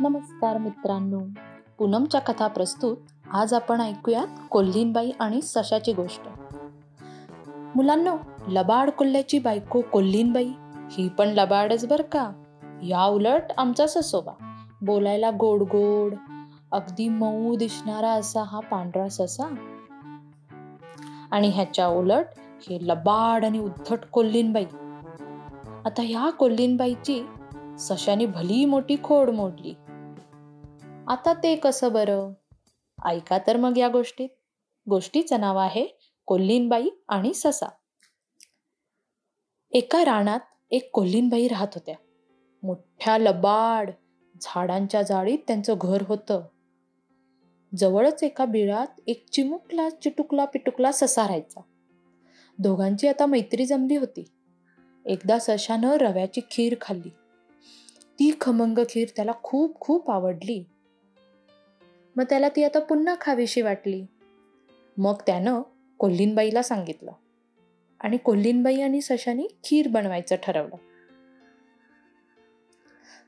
नमस्कार मित्रांनो. पूनमच्या कथा प्रस्तुत आज आपण ऐकूयात कोल्हीनबाई आणि सशाची गोष्ट. मुलांनो लबाड कोल्ह्याची बायको कोल्हीनबाई ही पण लबाडच बर का? या उलट आमचा ससोबा. बोलायला गोड गोड अगदी मऊ दिसणारा असा हा पांढरा ससा. आणि ह्याच्या उलट हे लबाड आणि उद्धट कोल्हीनबाई. आता ह्या कोल्हीनबाईची सशाने भली मोठी खोड मोडली. आता ते कसं बरं? ऐका तर मग या गोष्टीत. गोष्टीचं नाव आहे कोल्हीनबाई आणि ससा. एका रानात एक कोल्हीनबाई राहत होत्या. मोठ्या लबाड झाडांच्या जाळीत त्यांचं घर होतं. जवळच एका बिळात एक चिमुकला चिटुकला पिटुकला ससा राहायचा. दोघांची आता मैत्री जमली होती. एकदा सशानं रव्याची खीर खाल्ली. ती खमंग खीर त्याला खूप खूप आवडली. मग त्याला ती आता पुन्हा खावीशी वाटली. मग त्यानं कोल्हीनबाईला सांगितलं. आणि कोल्हीनबाई आणि सशाने खीर बनवायचं ठरवलं.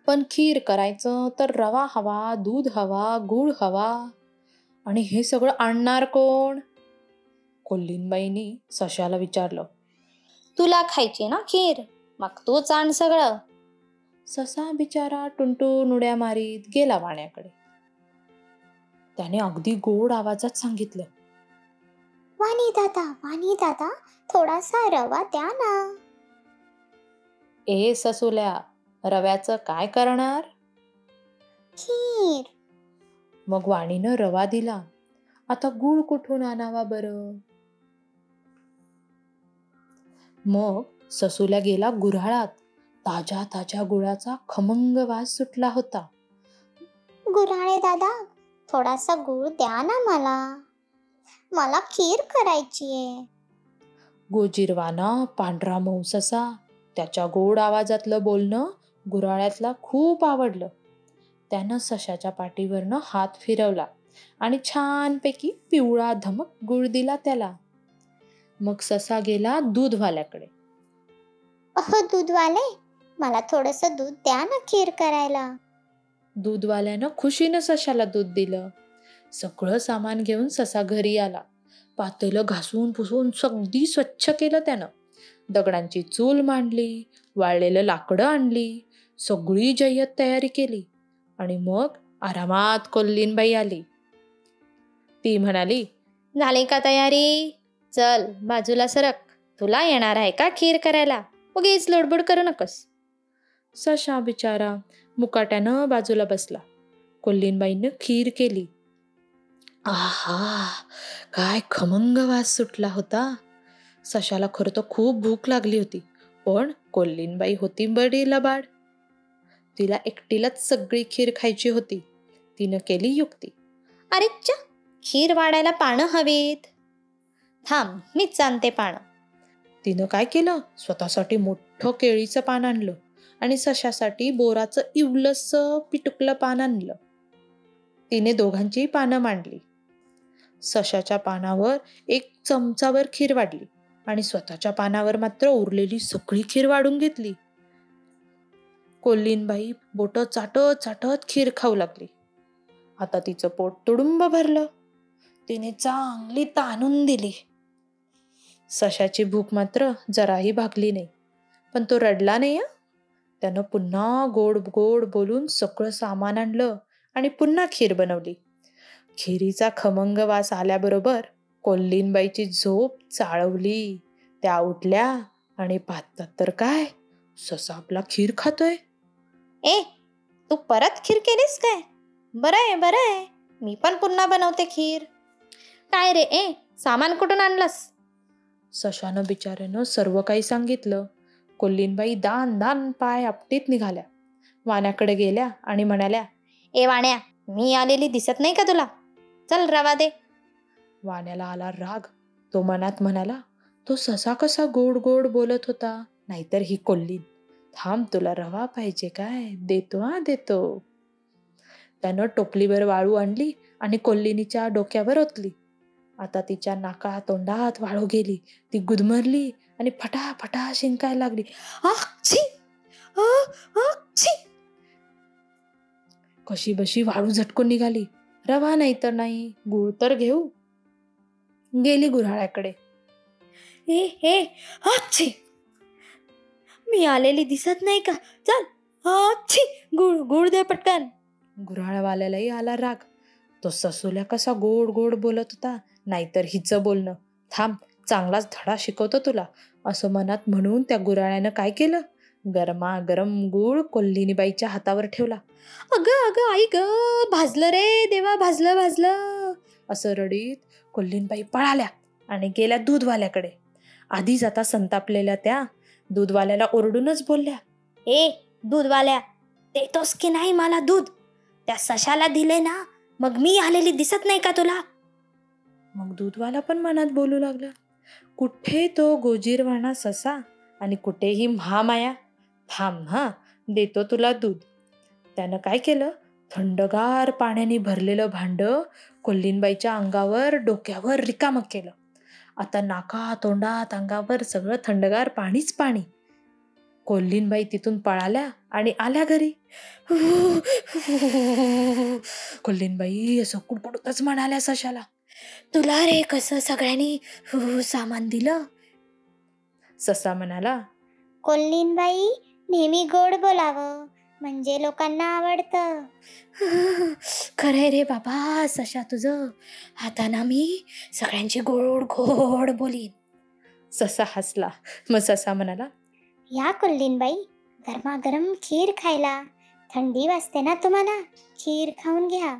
पण खीर करायचं तर रवा हवा दूध हवा गूळ हवा. आणि हे सगळं आणणार कोण? कोल्हीनबाईनी सशाला विचारलं. तुला खायची ना खीर? मग तूच आण सगळं. ससा बिचारा टुनटून उड्या मारीत गेला वाण्याकडे. त्याने अगदी गोड आवाजात सांगितलं. वाणी दादा वाणी दादा थोडासा रवा द्या ना. ए ससुल्या रव्याचं काय करणार? खीर. मग वाणीनं रवा दिला. आता गुळ कुठून आणावा बरं? मग ससूल्या गेला गुऱ्हाळात. ताज्या ताज्या गुळाचा खमंग वास सुटला होता. गुराळे दादा थोडासा गुळ द्या ना मला. मला खीर करायची आहे गोजिरवाना पांढरा मऊ ससा त्याच्या गोड आवाजातलं बोलणं गुराळ्यातला खूप आवडलं. त्यानं सशाच्या पाठीवरनं हात फिरवला आणि छानपैकी पिवळा धमक गुळ दिला त्याला. मग ससा गेला दूधवाल्याकडे. अहो दूधवाले मला थोडस दूध द्या ना खीर करायला. दूधवाल्यानं खुशीनं सशाला दूध दिलं. सगळं सामान घेऊन ससा घरी आला. पातेलं घासून पुसून अगदी स्वच्छ केलं त्यानं. दगडांची चूल मांडली वाळलेलं लाकडं आणली सगळी जय्यत तयारी केली आणि मग आरामात कोल्लीनबाई आली. ती म्हणाली झाली का तयारी? चल बाजूला सरक. तुला येणार आहे का खीर करायला? उगीच लोडबोड करू नकोस. सशा बिचारा मुकाट्यानं बाजूला बसला. कोल्लीनबाईनं खीर केली. आहा काय खमंग वास सुटला होता. सशाला खरं तर खूप भूक लागली होती पण कोल्लीनबाई होती बडी लबाड. तिला एकटीलाच सगळी खीर खायची होती. तिनं केली युक्ती. अरे च्या खीर वाढायला पानं हवीत. थांब मीच आणते पानं. तिनं काय केलं? स्वतःसाठी मोठं केळीचं पान आणलं. आणि सशासाठी बोराचं इवलस पिटुकलं पान आणलं. तिने दोघांची पानं मांडली. सशाच्या पानावर एक चमचावर खीर वाढली आणि स्वतःच्या पानावर मात्र उरलेली सगळी खीर वाढून घेतली. कोल्लीनबाई बोट चाटत चाटत खीर खाऊ लागली. आता तिचं पोट तुडुंब भरलं. तिने चांगली ताणून दिली. सशाची भूक मात्र जराही भागली नाही. पण तो रडला नाही त्यानं पुन्हा गोड गोड बोलून सगळं सामान आणलं आणि पुन्हा खीर बनवली. खिरीचा खमंग वास आल्याबरोबर कोल्लीनबाईची झोप चाळवली. त्या उठल्या आणि पाहतात तर काय? ससा आपला खीर खातोय? ए तू परत खीर केलीस काय? बरं आहे बरं आहे. मी पण पुन्हा बनवते खीर. काय रे ए सामान कुठून आणलंस? सशानं बिचाऱ्यानं सर्व काही सांगितलं. कोल्लीनबाई दान दान पाय आपटीत निघाल्या. वाण्याकडे गेल्या आणि म्हणाल्या ए वाण्या मी आलेली दिसत नाही का तुला? चल रवा दे. वाण्याला आला राग. तो मनात म्हणाला तो ससा कसा गोड गोड बोलत होता? नाहीतर ही कोल्लीन थांब तुला रवा पाहिजे काय? देतो हा देतो. त्यानं टोपलीवर वाळू आणली आणि कोल्लिनीच्या डोक्यावर ओतली. आता तिच्या नाका तोंडात वाळू गेली. ती गुदमरली आणि फटाफटा शिंकायला लागली. आह छी! कशी बशी वाळू झटकून निघाली. रवा नाही तर नाही गुळ तर घेऊ. गेली गुऱ्हाळ्याकडे. ए हे अच्छी मी आलेली दिसत नाही का? चल. आच्छी गुळ गुळ दे पटकन. गुऱ्हाळवाल्यालाही आला राग. तो ससुल्या कसा गोड गोड बोलत होता. नाहीतर हिचं बोलणं. थांब. चांगलाच धडा शिकवतो तुला. असं मनात म्हणून त्या गुराळ्यानं काय केलं? गरमा गरम गुळ कोल्हिनीबाईच्या हातावर ठेवला. अगं अगं आई ग भाजलं रे देवा भाजलं भाजलं. असं रडीत कोल्हीनबाई पळाल्या आणि गेल्या दूधवाल्याकडे. आधीच आता संतापलेल्या त्या दूधवाल्याला ओरडूनच बोलल्या ए दूधवाल्या देतोस की नाही मला दूध? त्या सशाला दिले ना मग मी आलेली दिसत नाही का तुला? मग दूधवाला पण मनात बोलू लागला. कुठे तो गोजीरवाणा ससा आणि कुठेही महामाया? थांब हा देतो तुला दूध. त्यानं काय केलं? थंडगार पाण्याने भरलेलं भांडं कोल्लीनबाईच्या अंगावर डोक्यावर रिकामं केलं. आता नाका तोंडात अंगावर सगळं थंडगार पाणीच पाणी. कोल्हीनबाई तिथून पळाल्या आणि आल्या घरी. कोल्लीनबाई असं कुडकुडतच म्हणाल्या सशाला. तुला रे कसं सगळ्यांनी हु, सामान दिलं? ससा म्हणाला कोल्हीनबाई नेहमी गोड बोलावं म्हणजे लोकांना आवडतं. खरंय रे बाबा सशा तुझं. आता ना मी सगळ्यांची गोड गोड बोलीन. ससा हसला. मग ससा म्हणाला या कोल्हीनबाई गरमागरम खीर खायला. थंडी वाजते ना तुम्हाला? खीर खाऊन घ्या.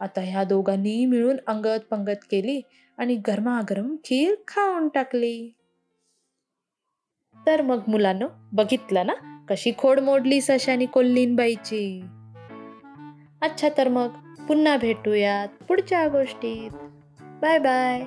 आता ह्या दोघांनी मिळून अंगत पंगत केली आणि गरमागरम खीर खाऊन टाकली. तर मग मुलांनो बघितलं ना कशी खोड मोडली सशानी कोल्हीनबाईची अच्छा तर मग पुन्हा भेटूयात पुढच्या गोष्टीत. Bye bye